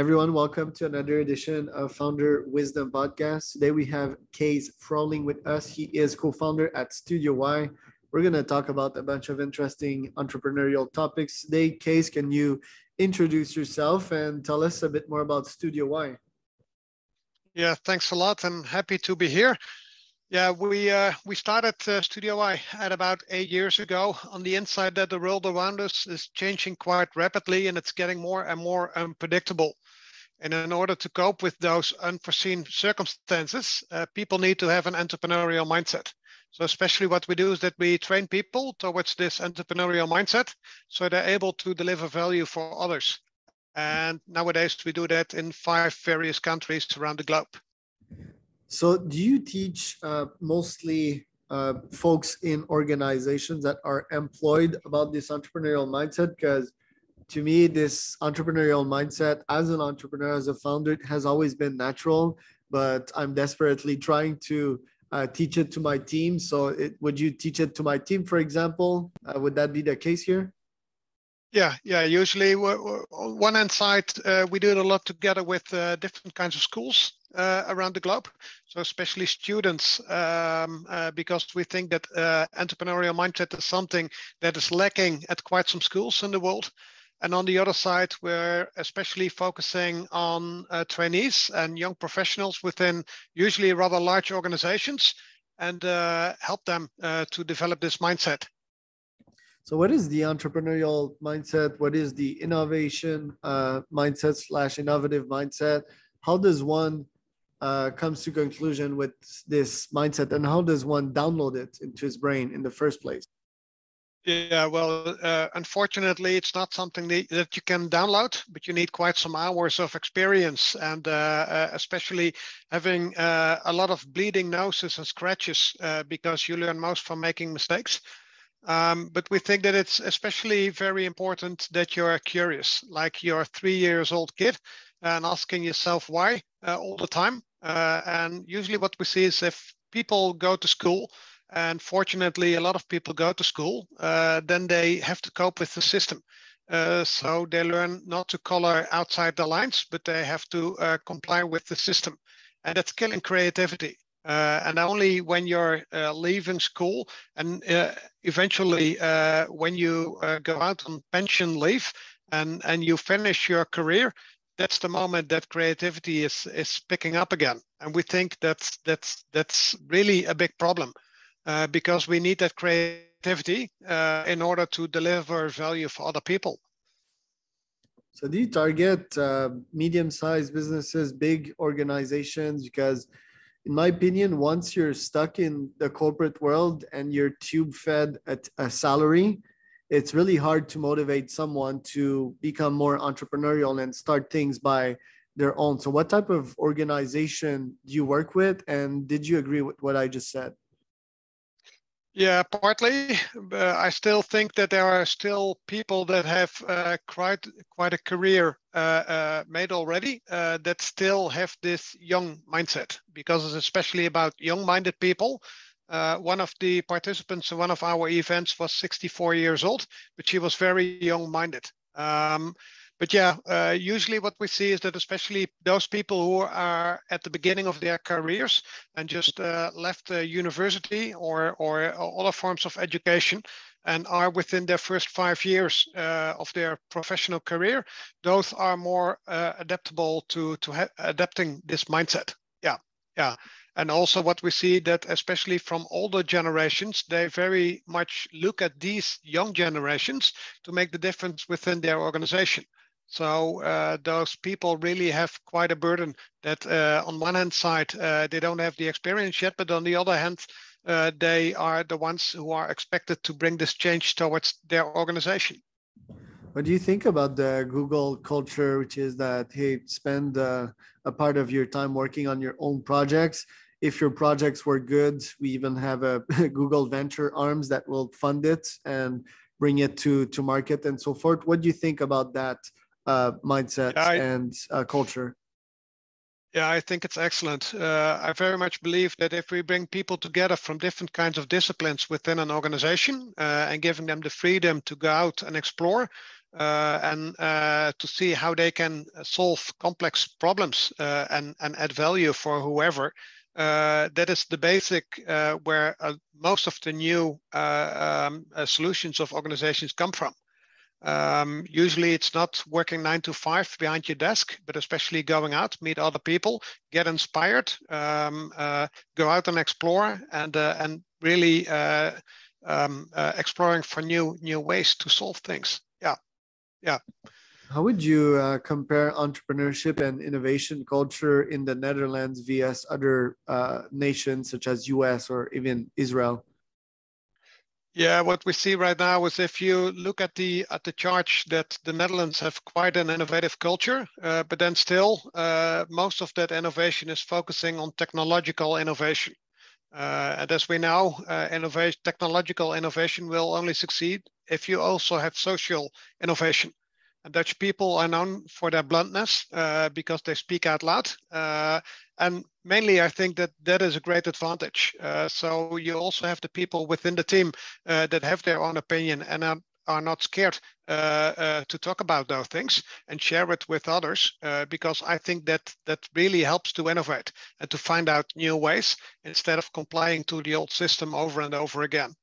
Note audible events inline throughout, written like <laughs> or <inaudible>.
Everyone, welcome to another edition of Founder Wisdom Podcast. Today we have Kees Froeling with us. He is co-founder at Studio Why. We're going to talk about a bunch of interesting entrepreneurial topics today. Kees, can you introduce yourself and tell us a bit more about Studio Why? Yeah, thanks a lot. I'm happy to be here. Yeah, we uh, we started uh, Studio Why at about eight years ago. On the inside, that the world around us is changing quite rapidly, and it's getting more and more unpredictable. And in order to cope with those unforeseen circumstances, uh, people need to have an entrepreneurial mindset. So especially what we do is that we train people towards this entrepreneurial mindset, so they're able to deliver value for others. And nowadays we do that in five various countries around the globe. So, do you teach uh, mostly uh, folks in organizations that are employed about this entrepreneurial mindset? Because to me, this entrepreneurial mindset as an entrepreneur, as a founder, has always been natural, but I'm desperately trying to uh, teach it to my team. So, it, would you teach it to my team, for example? Uh, would that be the case here? Yeah, yeah. Usually, on one hand side, uh, we do it a lot together with uh, different kinds of schools uh, around the globe. So especially students, um, uh, because we think that entrepreneurial mindset is something that is lacking at quite some schools in the world. And on the other side, we're especially focusing on uh, trainees and young professionals within usually rather large organizations and help them to develop this mindset. So, what is the entrepreneurial mindset? What is the innovation uh, mindset slash innovative mindset? How does one uh, comes to conclusion with this mindset, and how does one download it into his brain in the first place? Yeah, well, uh, unfortunately, it's not something that you can download, but you need quite some hours of experience, and uh, uh especially having uh, a lot of bleeding noses and scratches, uh, because you learn most from making mistakes. Um, but we think that it's especially very important that you're curious, like you're three years old kid and asking yourself why uh, all the time. And usually what we see is if people go to school, and fortunately a lot of people go to school, uh, then they have to cope with the system. Uh, so they learn not to color outside the lines, but they have to uh, comply with the system. And that's killing creativity. Uh, and only when you're uh, leaving school and uh, eventually uh, when you go out on pension leave and, and you finish your career, that's the moment that creativity is, is picking up again. And we think that's, that's, that's really a big problem uh, because we need that creativity in order to deliver value for other people. So do you target medium-sized businesses, big organizations? Because in my opinion, once you're stuck in the corporate world and you're tube fed at a salary, it's really hard to motivate someone to become more entrepreneurial and start things by their own. So, what type of organization do you work with? And did you agree with what I just said? Yeah, partly. Uh, I still think that there are still people that have uh, quite quite a career uh, uh made already uh, that still have this young mindset because it's especially about young-minded people. Uh, one of the participants in one of our events was 64 years old, but she was very young-minded. Um, but yeah, uh, usually what we see is that especially those people who are at the beginning of their careers and just uh, left the university or, or other forms of education and are within their first five years uh, of their professional career, those are more uh, adaptable to, to adapting this mindset. Yeah, yeah. And also what we see that especially from older generations, they very much look at these young generations to make the difference within their organization. So uh, those people really have quite a burden that uh, on one hand side, uh, they don't have the experience yet, but on the other hand, uh, they are the ones who are expected to bring this change towards their organization. What do you think about the Google culture, which is that, hey, spend uh, a part of your time working on your own projects. If your projects were good, we even have a <laughs> Google venture arms that will fund it and bring it to, to market and so forth. What do you think about that? Uh, mindset I, and uh, culture? Yeah, I think it's excellent. Uh, I very much believe that if we bring people together from different kinds of disciplines within an organization uh, and giving them the freedom to go out and explore uh, and uh, to see how they can solve complex problems uh, and, and add value for whoever, uh, that is the basic uh, where most of the new um, solutions of organizations come from. Um, usually it's not working nine to five behind your desk, but especially going out, meet other people, get inspired, um, uh, go out and explore and, uh, and really uh, um, uh, exploring for new, new ways to solve things. Yeah, yeah. How would you uh, compare entrepreneurship and innovation culture in the Netherlands vs other uh, nations such as US or even Israel? Yeah, what we see right now is if you look at the at the charts that the Netherlands have quite an innovative culture, uh, but then still uh, most of that innovation is focusing on technological innovation. Uh, and as we know, uh, innovation, technological innovation will only succeed if you also have social innovation. And Dutch people are known for their bluntness uh, because they speak out loud. Uh, and mainly, I think that that is a great advantage. Uh, so you also have the people within the team uh, that have their own opinion and are, are not scared uh, uh, to talk about those things and share it with others. because I think that that really helps to innovate and to find out new ways instead of complying to the old system over and over again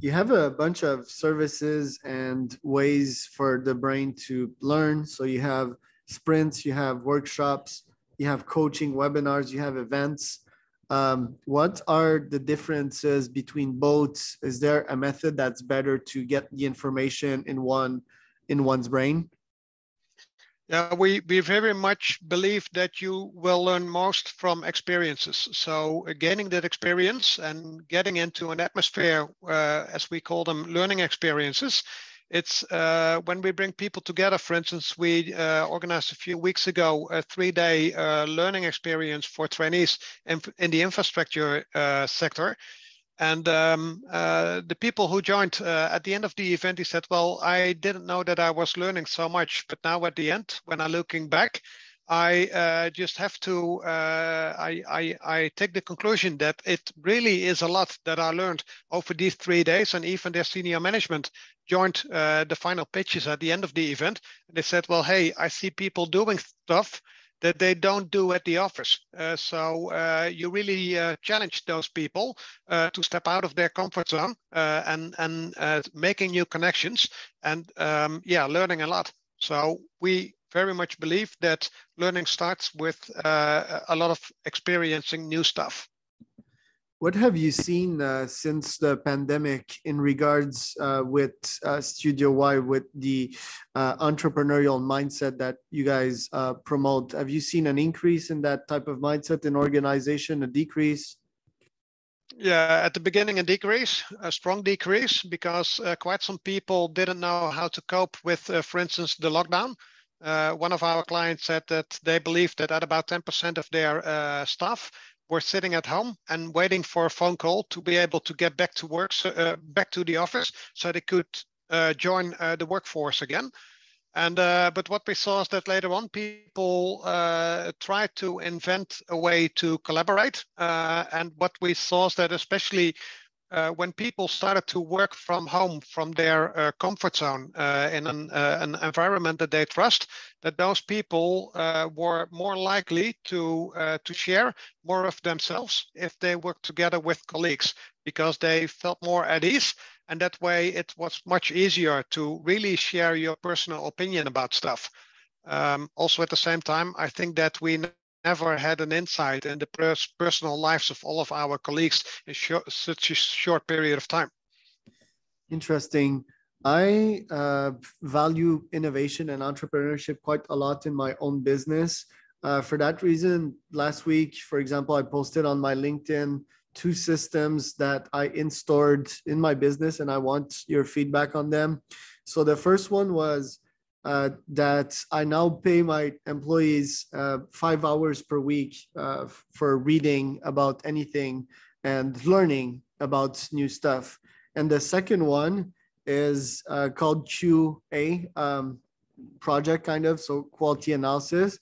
you have a bunch of services and ways for the brain to learn. So you have sprints, you have workshops, you have coaching webinars, you have events. Um, what are the differences between both? Is there a method that's better to get the information in one in one's brain? Yeah, we, we very much believe that you will learn most from experiences. So uh, gaining that experience and getting into an atmosphere, uh, as we call them, learning experiences. It's uh, when we bring people together, for instance, we uh, organized a few weeks ago a three-day uh, learning experience for trainees in, in the infrastructure uh, sector. And um, uh, the people who joined uh, at the end of the event, he said, well, I didn't know that I was learning so much, but now at the end, when I'm looking back, I uh, just have to, uh, I, I, I, take the conclusion that it really is a lot that I learned over these three days and even their senior management joined uh, the final pitches at the end of the event. And they said, well, hey, I see people doing stuff that they don't do at the office. Uh, so uh, you really uh, challenge those people to step out of their comfort zone and and making new connections and um, yeah, learning a lot. So we very much believe that learning starts with a lot of experiencing new stuff. What have you seen uh, since the pandemic in regards uh, with uh, Studio Why, with the uh, entrepreneurial mindset that you guys uh, promote? Have you seen an increase in that type of mindset in organization, a decrease? Yeah, at the beginning, a decrease, a strong decrease, because uh, quite some people didn't know how to cope with, for instance, the lockdown. One of our clients said that they believed that at about 10% of their staff were sitting at home and waiting for a phone call to be able to get back to work, so, uh, back to the office, so they could uh, join uh, the workforce again. And uh, but what we saw is that later on, people uh, tried to invent a way to collaborate. Uh, and what we saw is that especially uh, when people started to work from home from their uh, comfort zone uh, in an, uh, an, environment that they trust, that those people uh, were more likely to uh, to share more of themselves if they worked together with colleagues because they felt more at ease. And that way, it was much easier to really share your personal opinion about stuff. Um, also, at the same time, I think that we never had an insight in the pers personal lives of all of our colleagues in such a short period of time. Interesting. I uh, value innovation and entrepreneurship quite a lot in my own business. Uh, for that reason, last week, for example, I posted on my LinkedIn two systems that I installed in my business and I want your feedback on them. So the first one was uh, that I now pay my employees uh, five hours per week uh, for reading about anything and learning about new stuff. And the second one is uh, called QA um, project, kind of, so quality analysis.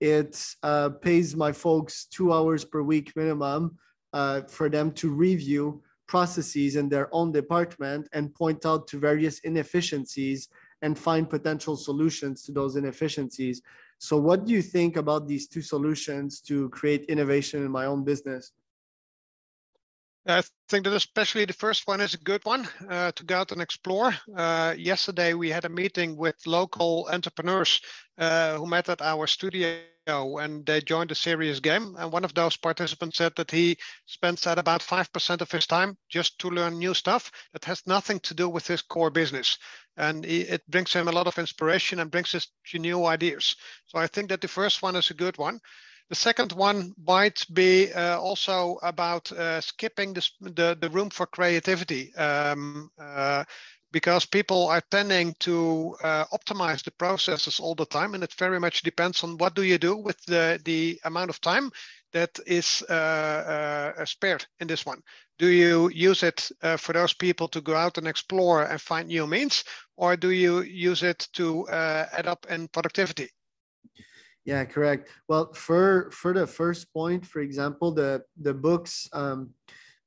it uh, pays my folks two hours per week minimum uh, for them to review processes in their own department and point out to various inefficiencies and find potential solutions to those inefficiencies. So what do you think about these two solutions to create innovation in my own business? I think that especially the first one is a good one uh, to go out and explore. Uh, yesterday, we had a meeting with local entrepreneurs uh, who met at our studio and they joined a serious game. And one of those participants said that he spends at about 5% of his time just to learn new stuff that has nothing to do with his core business. And it brings him a lot of inspiration and brings us new ideas. So I think that the first one is a good one. The second one might be uh, also about uh, skipping this, the, the room for creativity. Um, uh, because people are tending to uh, optimize the processes all the time and it very much depends on what do you do with the, the amount of time that is uh, uh, spared in this one do you use it for those people to go out and explore and find new means or do you use it to add up in productivity yeah, correct. Well, for for the first point, for example, the the books, um,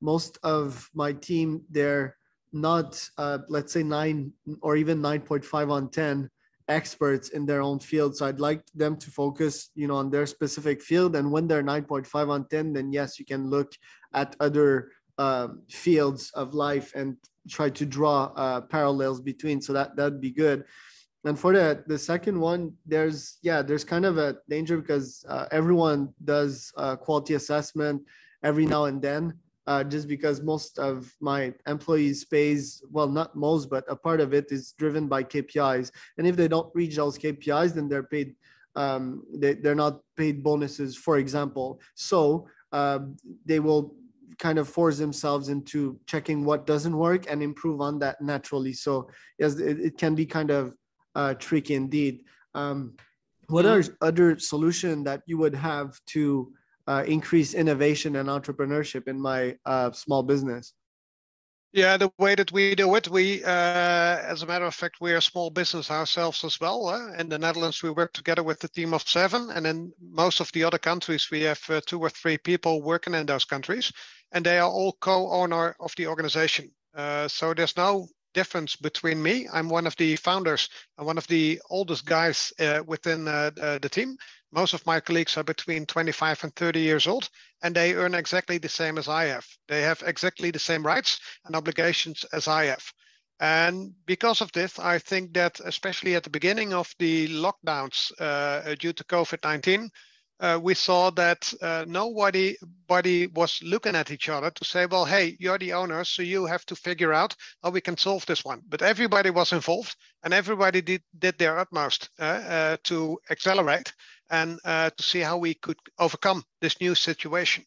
most of my team they're not uh, let's say nine or even nine point five on ten experts in their own field. So I'd like them to focus, you know, on their specific field. And when they're nine point five on ten, then yes, you can look at other uh, fields of life and try to draw uh, parallels between. So that that'd be good and for the the second one there's yeah there's kind of a danger because uh, everyone does uh, quality assessment every now and then uh, just because most of my employees pays well not most but a part of it is driven by kpis and if they don't reach those kpis then they're paid um, they, they're not paid bonuses for example. So um, they will kind of force themselves into checking what doesn't work and improve on that naturally. So yes it, it can be kind of uh, tricky indeed. Um, what are other solution that you would have to uh, increase innovation and entrepreneurship in my uh, small business? Yeah, the way that we do it, we, uh, as a matter of fact, we're a small business ourselves as well. Uh, in the Netherlands, we work together with a team of seven, and in most of the other countries, we have uh, two or three people working in those countries, and they are all co-owner of the organization. Uh, so there's no difference between me. I'm one of the founders and one of the oldest guys uh, within uh, the team. Most of my colleagues are between 25 and 30 years old, and they earn exactly the same as I have. They have exactly the same rights and obligations as I have. And because of this, I think that especially at the beginning of the lockdowns uh, due to COVID 19, uh, we saw that uh, nobody, nobody was looking at each other to say, well, hey, you're the owner, so you have to figure out how we can solve this one. But everybody was involved and everybody did, did their utmost uh, uh to accelerate and uh, to see how we could overcome this new situation.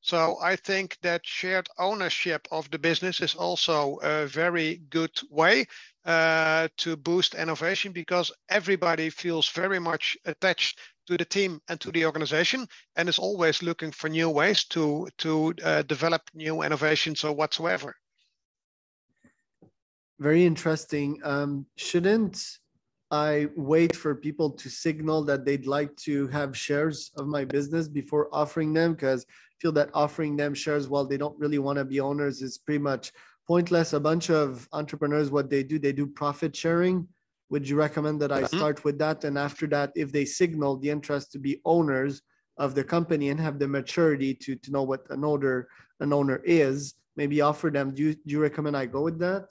So I think that shared ownership of the business is also a very good way uh, to boost innovation because everybody feels very much attached to the team and to the organization and is always looking for new ways to to uh, develop new innovations or whatsoever. Very interesting. Um, shouldn't i wait for people to signal that they'd like to have shares of my business before offering them? Because i feel that offering them shares while they don't really want to be owners is pretty much pointless a bunch of entrepreneurs what they do they do profit sharing would you recommend that I mm-hmm. start with that? And after that, if they signal the interest to be owners of the company and have the maturity to, to know what an owner an owner is, maybe offer them. Do you, do you recommend I go with that?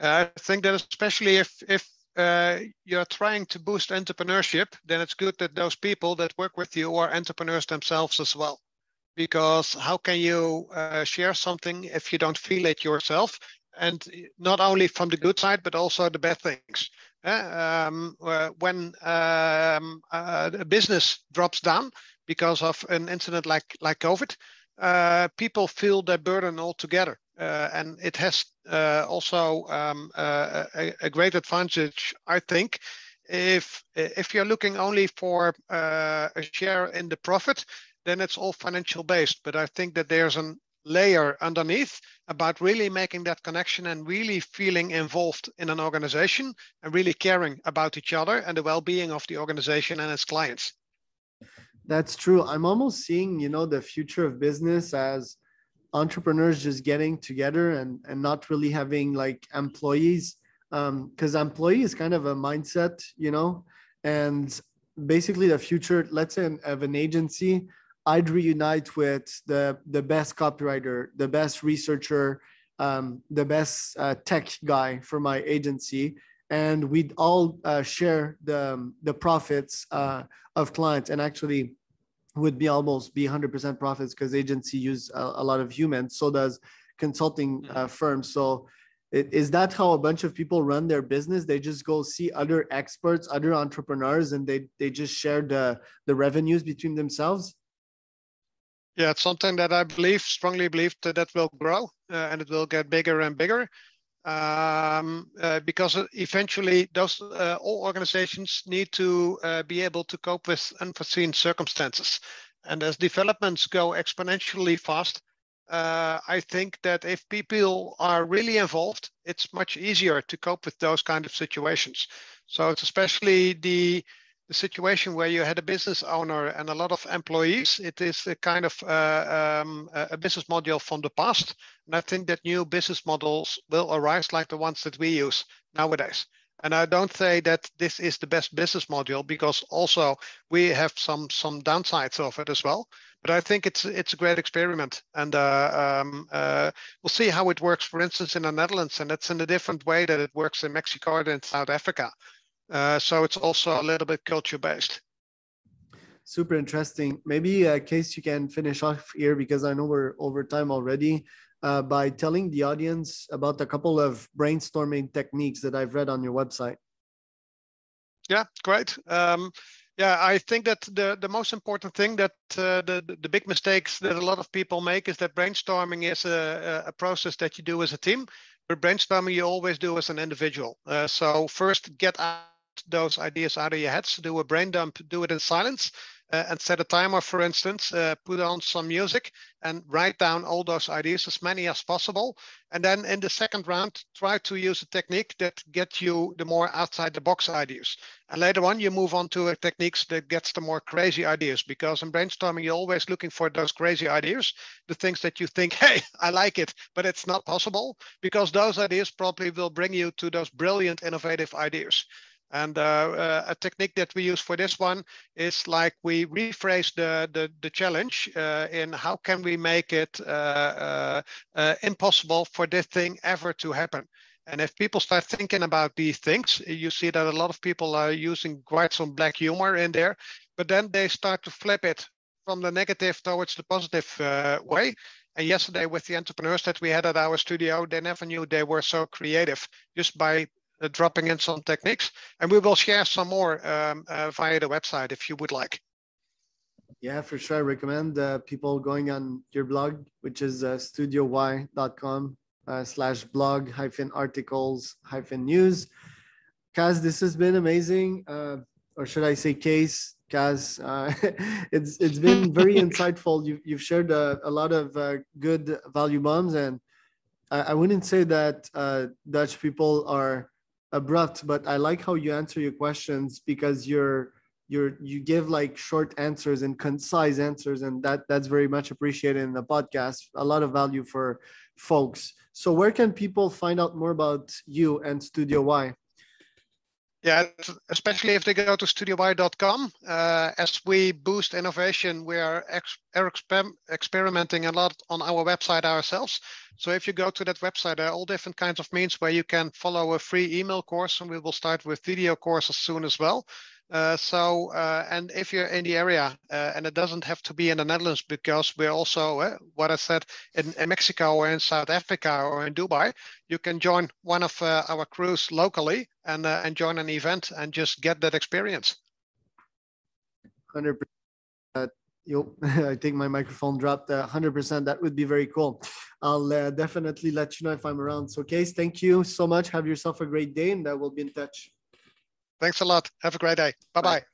I think that especially if if uh, you're trying to boost entrepreneurship, then it's good that those people that work with you are entrepreneurs themselves as well. Because how can you uh, share something if you don't feel it yourself? and not only from the good side but also the bad things. Uh, um, uh, when um, uh, a business drops down because of an incident like like COVID, uh, people feel their burden altogether, uh, and it has uh, also um, a, a, great advantage, I think. If if you're looking only for a share in the profit, then it's all financial based. But I think that there's an layer underneath about really making that connection and really feeling involved in an organization and really caring about each other and the well-being of the organization and its clients. That's true. I'm almost seeing, you know, the future of business as entrepreneurs just getting together and and not really having like employees because um, employee is kind of a mindset, you know, and basically the future, let's say of an agency, I'd reunite with the the best copywriter, the best researcher, um, the best uh, tech guy for my agency, and we'd all uh, share the the profits uh, of clients, and actually would be almost be 100% profits because agency use a, a, lot of humans. So does consulting uh, mm-hmm. firms. So is that how a bunch of people run their business they just go see other experts other entrepreneurs and they they just share the the revenues between themselves yeah it's something that i believe strongly believe that that will grow uh, and it will get bigger and bigger um, uh, because eventually those uh, all organizations need to uh, be able to cope with unforeseen circumstances and as developments go exponentially fast uh, I think that if people are really involved, it's much easier to cope with those kind of situations. So it's especially the the situation where you had a business owner and a lot of employees. It is a kind of uh, um, a business model from the past, and I think that new business models will arise like the ones that we use nowadays. And I don't say that this is the best business model because also we have some some downsides of it as well but I think it's it's a great experiment, and uh, um, uh, we'll see how it works. For instance, in the Netherlands, and it's in a different way that it works in Mexico and in South Africa. Uh, so it's also a little bit culture based. Super interesting. Maybe a uh, case you can finish off here because I know we're over time already. Uh, by telling the audience about a couple of brainstorming techniques that I've read on your website. Yeah, great. Um, yeah, I think that the, the most important thing that uh, the, the big mistakes that a lot of people make is that brainstorming is a, a process that you do as a team, but brainstorming you always do as an individual. Uh, so first get out those ideas out of your heads, do a brain dump, do it in silence, uh, and set a timer, for instance, uh, put on some music and write down all those ideas, as many as possible. And then in the second round, try to use a technique that gets you the more outside the box ideas. And later on, you move on to techniques that gets the more crazy ideas because in brainstorming, you're always looking for those crazy ideas, the things that you think, <laughs> hey, I like it, but it's not possible because those ideas probably will bring you to those brilliant, innovative ideas. And uh, uh, a technique that we use for this one is like we rephrase the, the, the challenge uh, in how can we make it uh, uh, uh, impossible for this thing ever to happen. And if people start thinking about these things, you see that a lot of people are using quite some black humor in there, but then they start to flip it from the negative towards the positive way. And yesterday, with the entrepreneurs that we had at our studio, they never knew they were so creative just by dropping in some techniques. And we will share some more um, uh, via the website if you would like. Yeah, for sure. I recommend uh, people going on your blog, which is uh, studioy.com uh, slash blog hyphen articles hyphen news. Kaz, this has been amazing. Uh, or should I say Kees? Kaz, uh, <laughs> it's it's been very <laughs> insightful. You've, you've shared a, a lot of uh, good value bombs and I, I wouldn't say that uh, Dutch people are abrupt, but I like how you answer your questions because you're you're you give like short answers and concise answers, and that that's very much appreciated in the podcast. A lot of value for folks. So where can people find out more about you and Studio Why? Yeah, especially if they go to studioy.com. Uh, as we boost innovation, we are ex- experimenting a lot on our website ourselves. So if you go to that website, there are all different kinds of means where you can follow a free email course, and we will start with video courses soon as well. Uh, so, uh, and if you're in the area, uh, and it doesn't have to be in the Netherlands because we're also, uh, what I said, in, in, Mexico or in South Africa or in Dubai, you can join one of uh, our crews locally and and join an event and just get that experience. Hundred percent. You, <laughs> I think my microphone dropped. Hundred percent. That would be very cool. I'll definitely let you know if I'm around. So, Kees, thank you so much. Have yourself a great day, and we'll be in touch. Thanks a lot. Have a great day. Bye-bye. bye